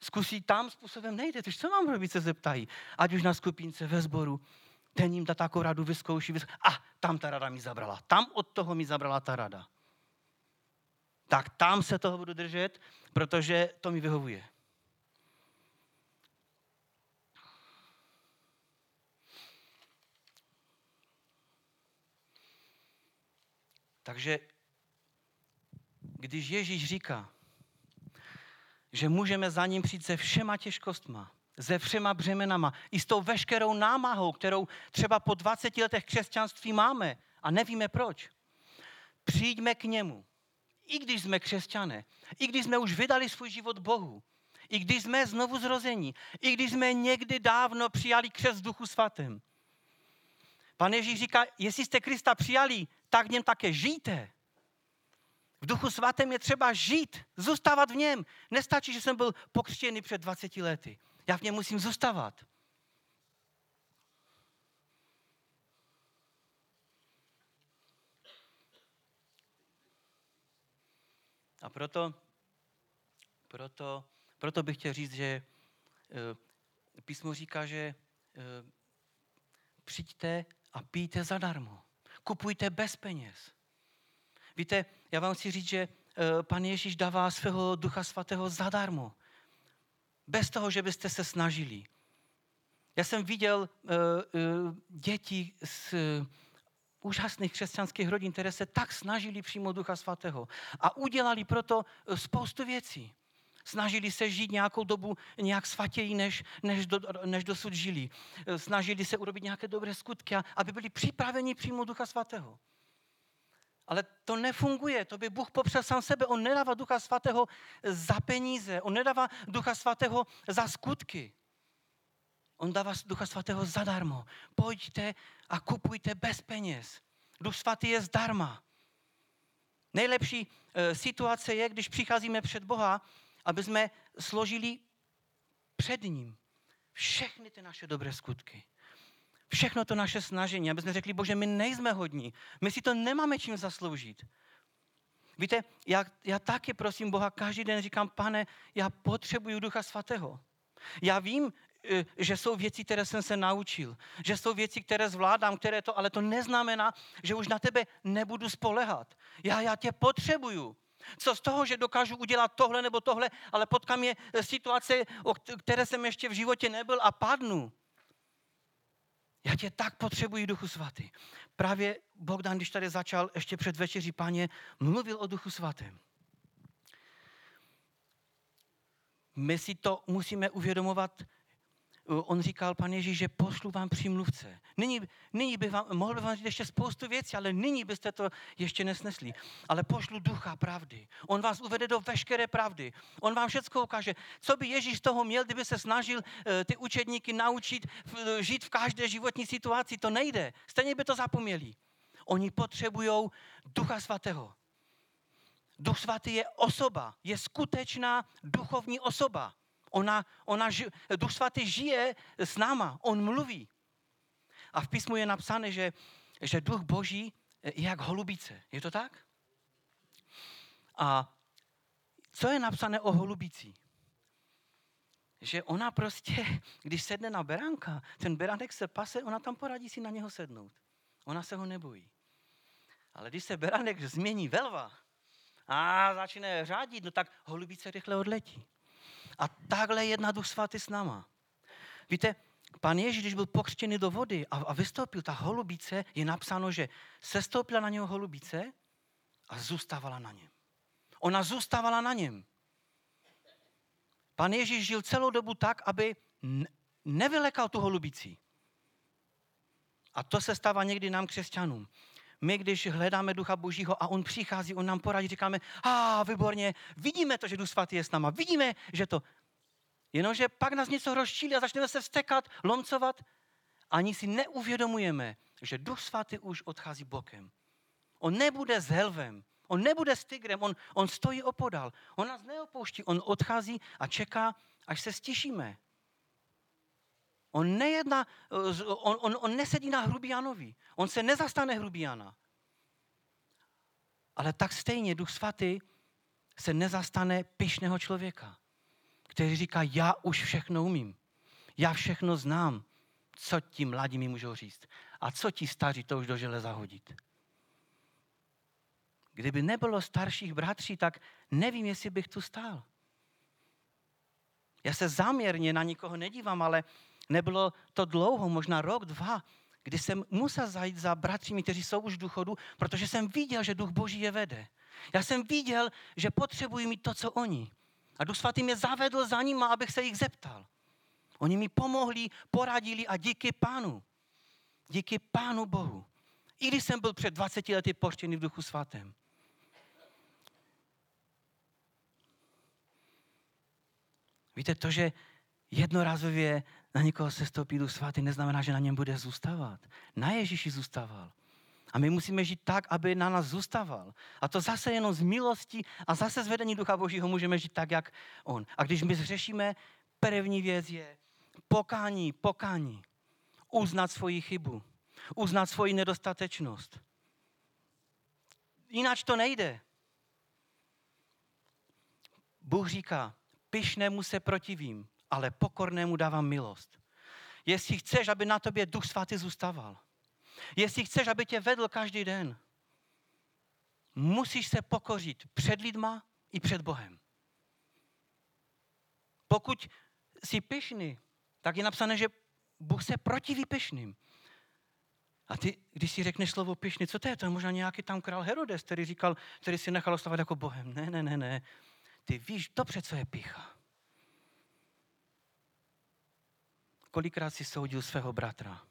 Zkusí tam způsobem, nejde. Takže co mám robit, se zeptají. Ať už na skupince, ve sboru. Ten jim dá takovou radu, vyzkouší. A tam ta rada mi zabrala. Tam od toho mi zabrala ta rada. Tak tam se toho budu držet, protože to mi vyhovuje. Takže když Ježíš říká, že můžeme za ním přijít se všema těžkostma, se všema břemenama, i s tou veškerou námahou, kterou třeba po 20 letech křesťanství máme a nevíme proč. Přijďme k němu, i když jsme křesťané, i když jsme už vydali svůj život Bohu, i když jsme znovu zrození, i když jsme někdy dávno přijali křes duchu svatém. Pane Ježíš říká, jestli jste Krista přijali, tak v něm také žijte. V duchu svatém je třeba žít, zůstávat v něm. Nestačí, že jsem byl pokřtěný před 20 lety. Já v něm musím zůstávat. Proto, proto, proto bych chtěl říct, že e, písmo říká, že e, přijďte a pijte zadarmo. Kupujte bez peněz. Víte, já vám chci říct, že eh, pan Ježíš dává svého ducha svatého zadarmo. Bez toho, že byste se snažili. Já jsem viděl děti uh, úžasných křesťanských rodin, které se tak snažili přijmout ducha svatého a udělali proto spoustu věcí. Snažili se žít nějakou dobu nějak svatěji, než, než, do, než dosud žili. Snažili se urobit nějaké dobré skutky, aby byli připraveni přijmout ducha svatého. Ale to nefunguje, to by Bůh popřel sám sebe. On nedává Ducha Svatého za peníze, on nedává Ducha Svatého za skutky. On dává Ducha Svatého zadarmo. Pojďte a kupujte bez peněz. Duch Svatý je zdarma. Nejlepší e, situace je, když přicházíme před Boha, aby jsme složili před ním všechny ty naše dobré skutky. Všechno to naše snažení, aby jsme řekli, bože, my nejsme hodní, my si to nemáme čím zasloužit. Víte, já, já taky prosím Boha, každý den říkám, pane, já potřebuju Ducha Svatého. Já vím, že jsou věci, které jsem se naučil, že jsou věci, které zvládám, které to, ale to neznamená, že už na tebe nebudu spolehat. Já, já tě potřebuju. Co z toho, že dokážu udělat tohle nebo tohle, ale potkám je situace, o které jsem ještě v životě nebyl a padnu. Já tě tak potřebuji, Duchu Svatý. Právě Bogdan, když tady začal ještě před večeří, páně, mluvil o Duchu Svatém. My si to musíme uvědomovat on říkal, pan Ježíš, že pošlu vám přímluvce. Nyní, nyní bych vám, mohl bych vám říct ještě spoustu věcí, ale nyní byste to ještě nesnesli. Ale pošlu ducha pravdy. On vás uvede do veškeré pravdy. On vám všechno ukáže. Co by Ježíš toho měl, kdyby se snažil eh, ty učedníky naučit žít v každé životní situaci? To nejde. Stejně by to zapomněli. Oni potřebují ducha svatého. Duch svatý je osoba, je skutečná duchovní osoba. Ona, ona, Duch svatý žije s náma, on mluví. A v písmu je napsané, že, že duch boží je jak holubice. Je to tak? A co je napsané o holubici? Že ona prostě, když sedne na beránka, ten beránek se pase, ona tam poradí si na něho sednout. Ona se ho nebojí. Ale když se beránek změní velva a začne řádit, no tak holubice rychle odletí. A takhle jedna duch svatý s náma. Víte, pan Ježíš, když byl pokřtěný do vody a, a vystoupil, ta holubice, je napsáno, že sestoupila na něho holubice a zůstávala na něm. Ona zůstávala na něm. Pan Ježíš žil celou dobu tak, aby nevylekal tu holubici. A to se stává někdy nám křesťanům. My, když hledáme Ducha Božího a On přichází, On nám poradí, říkáme, a ah, výborně, vidíme to, že Duch Svatý je s náma, vidíme, že to. Jenomže pak nás něco rozčílí a začneme se vstekat, lomcovat. Ani si neuvědomujeme, že Duch Svatý už odchází bokem. On nebude s helvem, on nebude s tigrem, on, on stojí opodal. On nás neopouští, on odchází a čeká, až se stišíme. On nejedná, on, on, on nesedí na hrubianovi. On se nezastane hrubiana. Ale tak stejně Duch Svatý se nezastane pyšného člověka, který říká, já už všechno umím. Já všechno znám. Co ti mladí mi můžou říct? A co ti staří to už do železa hodit? Kdyby nebylo starších bratří, tak nevím, jestli bych tu stál. Já se záměrně na nikoho nedívám, ale nebylo to dlouho, možná rok, dva, kdy jsem musel zajít za bratřími, kteří jsou už v důchodu, protože jsem viděl, že duch Boží je vede. Já jsem viděl, že potřebují mít to, co oni. A duch svatý mě zavedl za nima, abych se jich zeptal. Oni mi pomohli, poradili a díky pánu. Díky pánu Bohu. I když jsem byl před 20 lety poštěný v duchu svatém. Víte, to, že jednorázově na někoho se stoupí duch svatý, neznamená, že na něm bude zůstávat. Na Ježíši zůstával. A my musíme žít tak, aby na nás zůstával. A to zase jenom z milosti a zase z vedení Ducha Božího můžeme žít tak, jak On. A když my zřešíme, první věc je pokání, pokání. Uznat svoji chybu. Uznat svoji nedostatečnost. Jinak to nejde. Bůh říká, pyšnému se protivím, ale pokornému dávám milost. Jestli chceš, aby na tobě Duch Svatý zůstával, jestli chceš, aby tě vedl každý den, musíš se pokořit před lidma i před Bohem. Pokud jsi pyšný, tak je napsané, že Bůh se protiví pyšným. A ty, když si řekneš slovo pyšný, co to je? To je možná nějaký tam král Herodes, který říkal, který si nechal ostávat jako Bohem. Ne, ne, ne, ne. Ty víš dobře, co je pícha. Kolikrát si soudil svého bratra,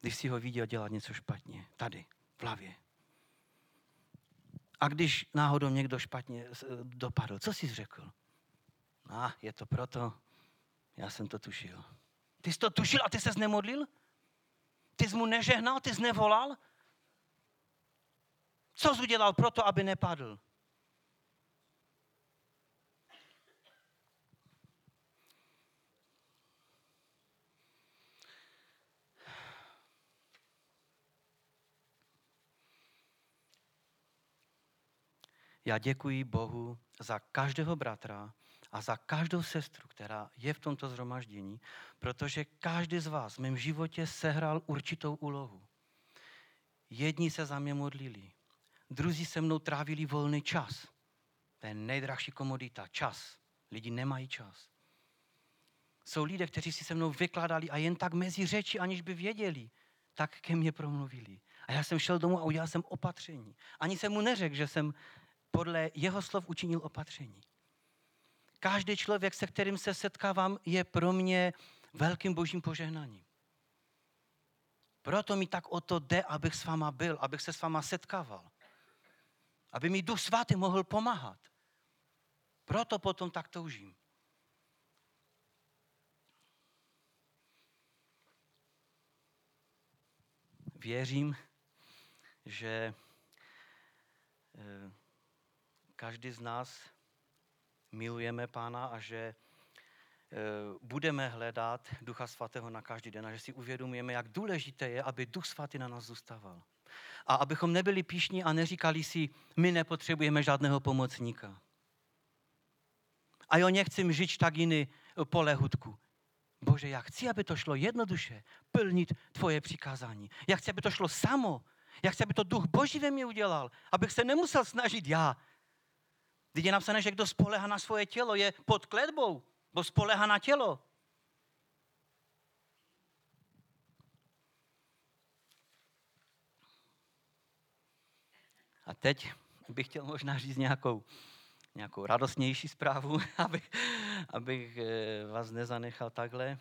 když si ho viděl dělat něco špatně, tady, v hlavě. A když náhodou někdo špatně dopadl, co jsi řekl? A ah, je to proto, já jsem to tušil. Ty jsi to tušil a ty se nemodlil? Ty jsi mu nežehnal, ty jsi nevolal? Co jsi udělal proto, aby nepadl? Já děkuji Bohu za každého bratra a za každou sestru, která je v tomto zhromaždění, protože každý z vás v mém životě sehrál určitou úlohu. Jedni se za mě modlili, druzí se mnou trávili volný čas. To je nejdražší komodita, čas. Lidi nemají čas. Jsou lidé, kteří si se mnou vykladali a jen tak mezi řeči, aniž by věděli, tak ke mně promluvili. A já jsem šel domů a udělal jsem opatření. Ani jsem mu neřekl, že jsem podle jeho slov učinil opatření. Každý člověk, se kterým se setkávám, je pro mě velkým božím požehnáním. Proto mi tak o to jde, abych s váma byl, abych se s váma setkával. Aby mi Duch Svatý mohl pomáhat. Proto potom tak toužím. Věřím, že eh, každý z nás milujeme Pána a že budeme hledat Ducha Svatého na každý den a že si uvědomujeme, jak důležité je, aby Duch Svatý na nás zůstával. A abychom nebyli píšní a neříkali si, my nepotřebujeme žádného pomocníka. A jo, nechcem žít tak jiný pole hudku. Bože, já chci, aby to šlo jednoduše, plnit tvoje přikázání. Já chci, aby to šlo samo. Já chci, aby to duch Boží ve mě udělal, abych se nemusel snažit já. Teď je napsané, že kdo spolehá na svoje tělo, je pod kledbou, bo spolehá na tělo. A teď bych chtěl možná říct nějakou, nějakou radostnější zprávu, abych, abych eh, vás nezanechal takhle.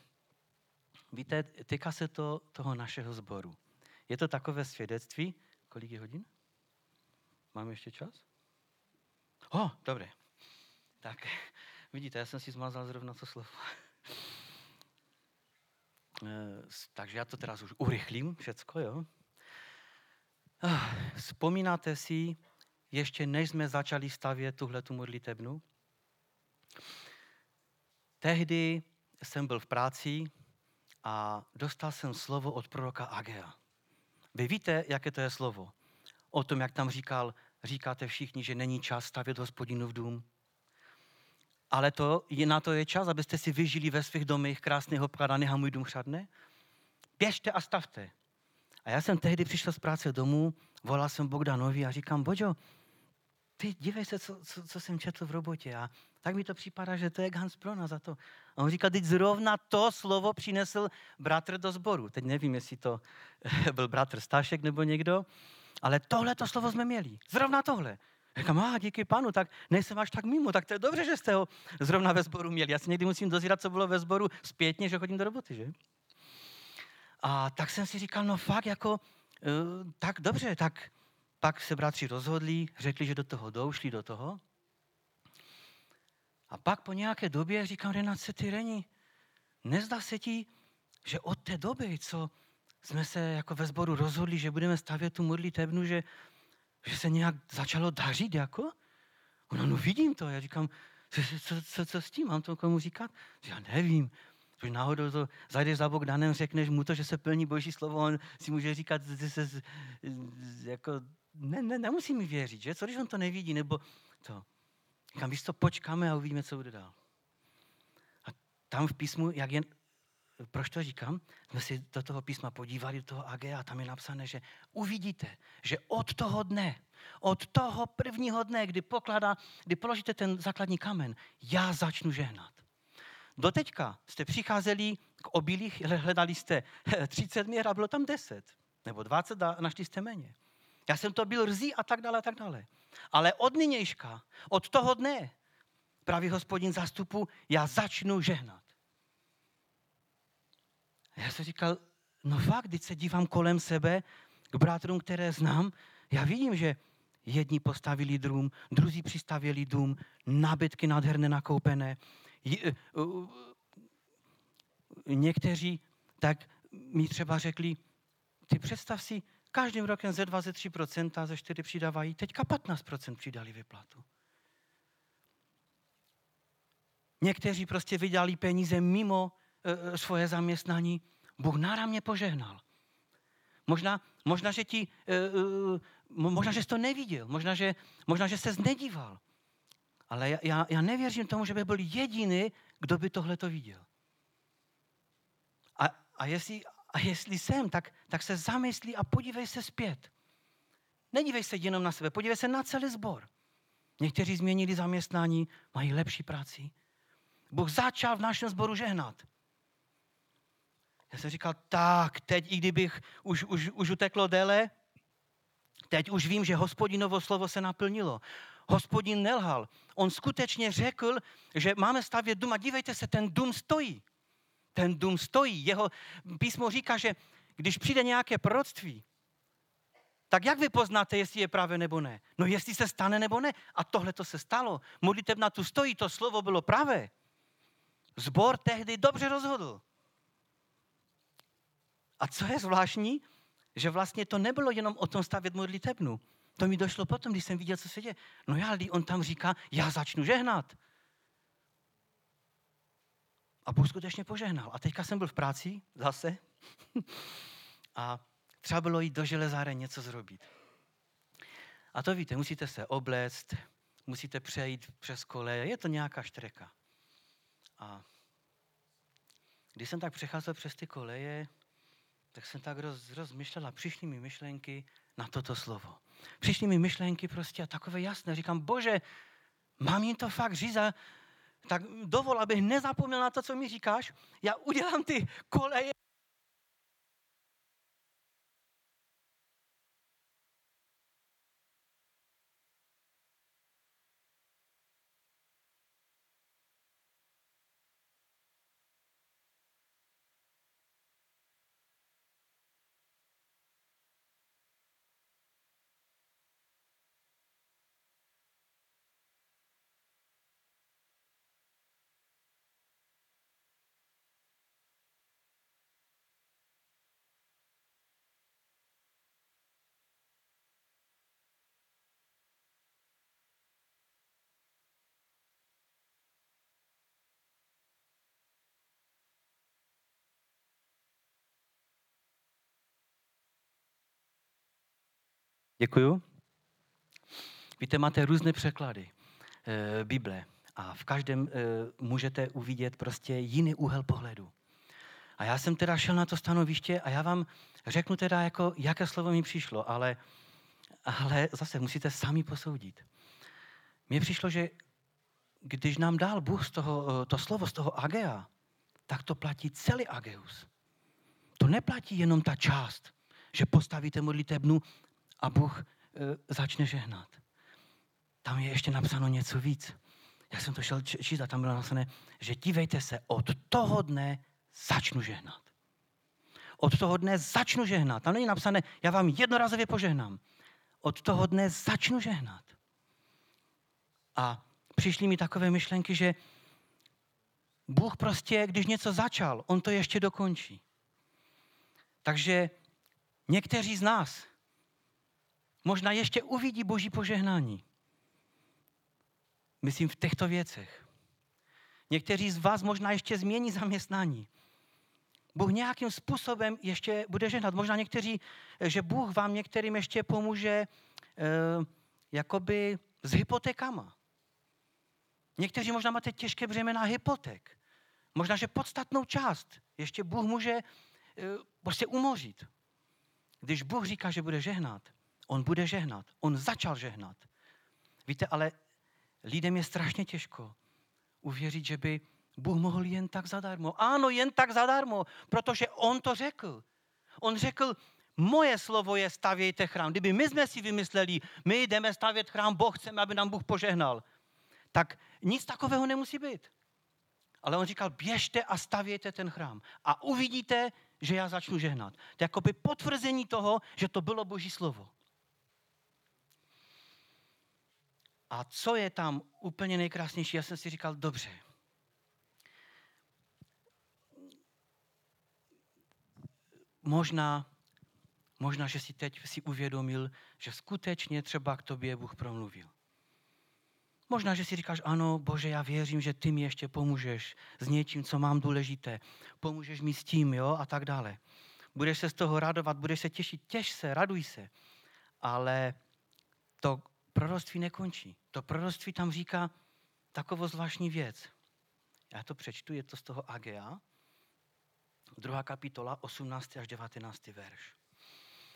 Víte, týká se to toho našeho sboru. Je to takové svědectví. Kolik je hodin? Máme ještě čas? O, oh, dobré. Tak, vidíte, já jsem si zmazal zrovna to slovo. Eh, takže já to teraz už urychlím všecko, jo? Ah, vzpomínáte si, ještě než jsme začali stavět tuhle tu modlitebnu? Tehdy jsem byl v práci a dostal jsem slovo od proroka Agea. Vy víte, jaké to je slovo? O tom, jak tam říkal, říkáte všichni, že není čas stavět hospodinu v dům. Ale to, na to je čas, abyste si vyžili ve svých domech krásného obkladaných a můj dům chřadne. Běžte a stavte. A já jsem tehdy přišel z práce domů, volal jsem Bogdanovi a říkám, Boďo, ty dívej se, co, co, co jsem četl v robotě. A tak mi to připadá, že to je Hans Prona za to. A on říká, teď zrovna to slovo přinesl bratr do sboru. Teď nevím, jestli to byl bratr Stašek nebo někdo, ale tohle to slovo jsme měli. Zrovna tohle. Říkám, a díky panu, tak nejsem až tak mimo, tak to je dobře, že jste ho zrovna ve sboru měli. Já si někdy musím dozírat, co bylo ve sboru zpětně, že chodím do roboty, že? A tak jsem si říkal, no fakt, jako, uh, tak dobře, tak pak se bratři rozhodli, řekli, že do toho jdou, šli do toho. A pak po nějaké době říkám, Renace, ty Reni, nezdá se ti, že od té doby, co jsme se jako ve sboru rozhodli, že budeme stavět tu modlitebnu, že, že se nějak začalo dařit, jako? Ona, no vidím to. Já říkám, co, co, co, co s tím, mám to komu říkat? Já nevím. Když náhodou to zajdeš za Bogdanem, řekneš mu to, že se plní Boží slovo, on si může říkat, že se jako ne, ne, nemusí mi věřit, že? Co když on to nevidí, nebo to. Říkám, víš co, počkáme a uvidíme, co bude dál. A tam v písmu, jak jen, proč to říkám? Jsme si do toho písma podívali, do toho AG a tam je napsané, že uvidíte, že od toho dne, od toho prvního dne, kdy, pokládá, kdy položíte ten základní kamen, já začnu žehnat. Doteďka jste přicházeli k obilí, hledali jste 30 měr a bylo tam 10. Nebo 20 a našli jste méně. Já jsem to byl rzí a tak dále a tak dále. Ale od nynějška, od toho dne, pravý hospodin zastupu, já začnu žehnat. A já jsem říkal, no fakt, když se dívám kolem sebe k bratrům, které znám, já vidím, že jedni postavili dům, druzí přistavili dům, nábytky nádherné nakoupené. Eh, někteří tak mi třeba řekli, ty představ si, Každým rokem ze 2, ze 3 ze 4 přidávají, teďka 15% přidali vyplatu. Někteří prostě vydali peníze mimo svoje zaměstnání. Bůh náramně požehnal. Možná, možná, že ti, e, e, možná, že jsi to neviděl, možná, že, možná, že se nedíval. Ale já, já, já nevěřím tomu, že by byl jediný, kdo by tohle to viděl. A, a jestli, a jestli jsem, tak, tak se zamyslí a podívej se zpět. Nedívej se jenom na sebe, podívej se na celý sbor. Někteří změnili zaměstnání, mají lepší práci. Bůh začal v našem sboru žehnat. Já jsem říkal, tak, teď i kdybych už, už, už uteklo déle, teď už vím, že hospodinovo slovo se naplnilo. Hospodin nelhal. On skutečně řekl, že máme stavět dům a dívejte se, ten dům stojí ten dům stojí. Jeho písmo říká, že když přijde nějaké proroctví, tak jak vy poznáte, jestli je pravé nebo ne? No jestli se stane nebo ne. A tohle to se stalo. Modlitebna tu stojí, to slovo bylo pravé. Zbor tehdy dobře rozhodl. A co je zvláštní, že vlastně to nebylo jenom o tom stavět modlitebnu. To mi došlo potom, když jsem viděl, co se děje. No já, on tam říká, já začnu žehnat. A Bůh skutečně požehnal. A teďka jsem byl v práci zase a třeba bylo jít do železáren něco zrobit. A to víte, musíte se obléct, musíte přejít přes koleje, je to nějaká štreka. A když jsem tak přecházel přes ty koleje, tak jsem tak roz, rozmyšlel a přišly mi myšlenky na toto slovo. Přišly mi myšlenky prostě a takové jasné. Říkám, bože, mám jim to fakt říct a tak dovol, abych nezapomněl na to, co mi říkáš. Já udělám ty koleje Děkuju. Víte, máte různé překlady e, Bible a v každém e, můžete uvidět prostě jiný úhel pohledu. A já jsem teda šel na to stanoviště a já vám řeknu teda, jako, jaké slovo mi přišlo, ale, ale zase musíte sami posoudit. Mně přišlo, že když nám dal Bůh z toho, to slovo z toho Agea, tak to platí celý Ageus. To neplatí jenom ta část, že postavíte modlitebnu a Bůh e, začne žehnat. Tam je ještě napsáno něco víc. Já jsem to šel číst a tam bylo napsané, že dívejte se, od toho dne začnu žehnat. Od toho dne začnu žehnat. Tam není napsané, já vám jednorazově požehnám. Od toho dne začnu žehnat. A přišly mi takové myšlenky, že Bůh prostě, když něco začal, on to ještě dokončí. Takže někteří z nás možná ještě uvidí boží požehnání. Myslím v těchto věcech. Někteří z vás možná ještě změní zaměstnání. Bůh nějakým způsobem ještě bude žehnat. Možná někteří, že Bůh vám některým ještě pomůže e, jakoby s hypotékama. Někteří možná máte těžké břemena hypoték. Možná, že podstatnou část ještě Bůh může e, prostě umořit. Když Bůh říká, že bude žehnat, On bude žehnat. On začal žehnat. Víte, ale lidem je strašně těžko uvěřit, že by Bůh mohl jen tak zadarmo. Ano, jen tak zadarmo, protože On to řekl. On řekl, moje slovo je stavějte chrám. Kdyby my jsme si vymysleli, my jdeme stavět chrám, Boh chceme, aby nám Bůh požehnal, tak nic takového nemusí být. Ale on říkal, běžte a stavějte ten chrám. A uvidíte, že já začnu žehnat. To je jako by potvrzení toho, že to bylo Boží slovo. A co je tam úplně nejkrásnější, já jsem si říkal, dobře. Možná, možná, že si teď si uvědomil, že skutečně třeba k tobě Bůh promluvil. Možná, že si říkáš, ano, Bože, já věřím, že ty mi ještě pomůžeš s něčím, co mám důležité. Pomůžeš mi s tím, jo, a tak dále. Budeš se z toho radovat, budeš se těšit, těš se, raduj se. Ale to proroctví nekončí. To proroctví tam říká takovou zvláštní věc. Já to přečtu, je to z toho Agea, druhá kapitola, 18. až 19. verš.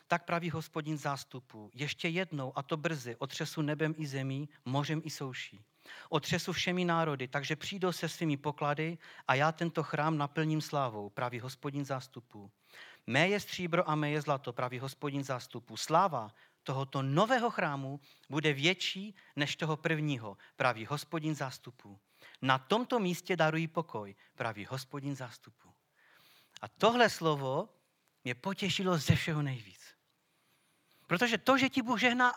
Tak praví hospodin zástupu, ještě jednou, a to brzy, otřesu nebem i zemí, mořem i souší. Otřesu všemi národy, takže přijdou se svými poklady a já tento chrám naplním slávou, praví hospodin zástupu. Mé je stříbro a mé je zlato, praví hospodin zástupu. Sláva tohoto nového chrámu bude větší než toho prvního, praví hospodin zástupu. Na tomto místě darují pokoj, praví hospodin zástupu. A tohle slovo mě potěšilo ze všeho nejvíc. Protože to, že ti Bůh žehná,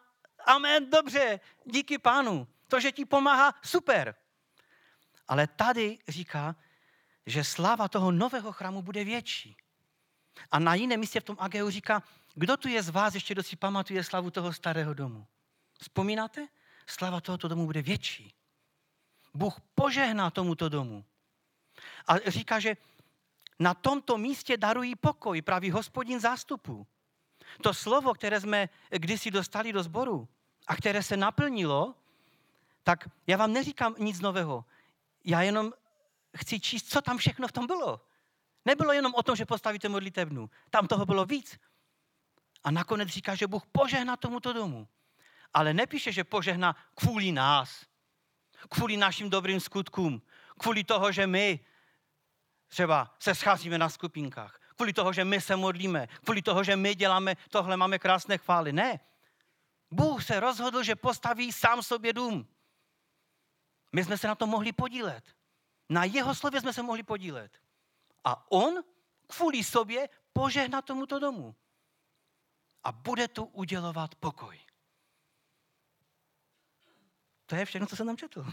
amen, dobře, díky pánu. To, že ti pomáhá, super. Ale tady říká, že sláva toho nového chrámu bude větší. A na jiném místě v tom Ageu říká, kdo tu je z vás ještě, kdo pamatuje slavu toho starého domu? Vzpomínáte? Slava tohoto domu bude větší. Bůh požehná tomuto domu. A říká, že na tomto místě darují pokoj, praví hospodin zástupu. To slovo, které jsme kdysi dostali do sboru a které se naplnilo, tak já vám neříkám nic nového. Já jenom chci číst, co tam všechno v tom bylo. Nebylo jenom o tom, že postavíte modlitevnu. Tam toho bylo víc. A nakonec říká, že Bůh požehná tomuto domu. Ale nepíše, že požehná kvůli nás. Kvůli našim dobrým skutkům. Kvůli toho, že my třeba se scházíme na skupinkách. Kvůli toho, že my se modlíme. Kvůli toho, že my děláme tohle, máme krásné chvály. Ne. Bůh se rozhodl, že postaví sám sobě dům. My jsme se na to mohli podílet. Na jeho slově jsme se mohli podílet. A on kvůli sobě požehná tomuto domu. A bude tu udělovat pokoj. To je všechno, co jsem tam četl.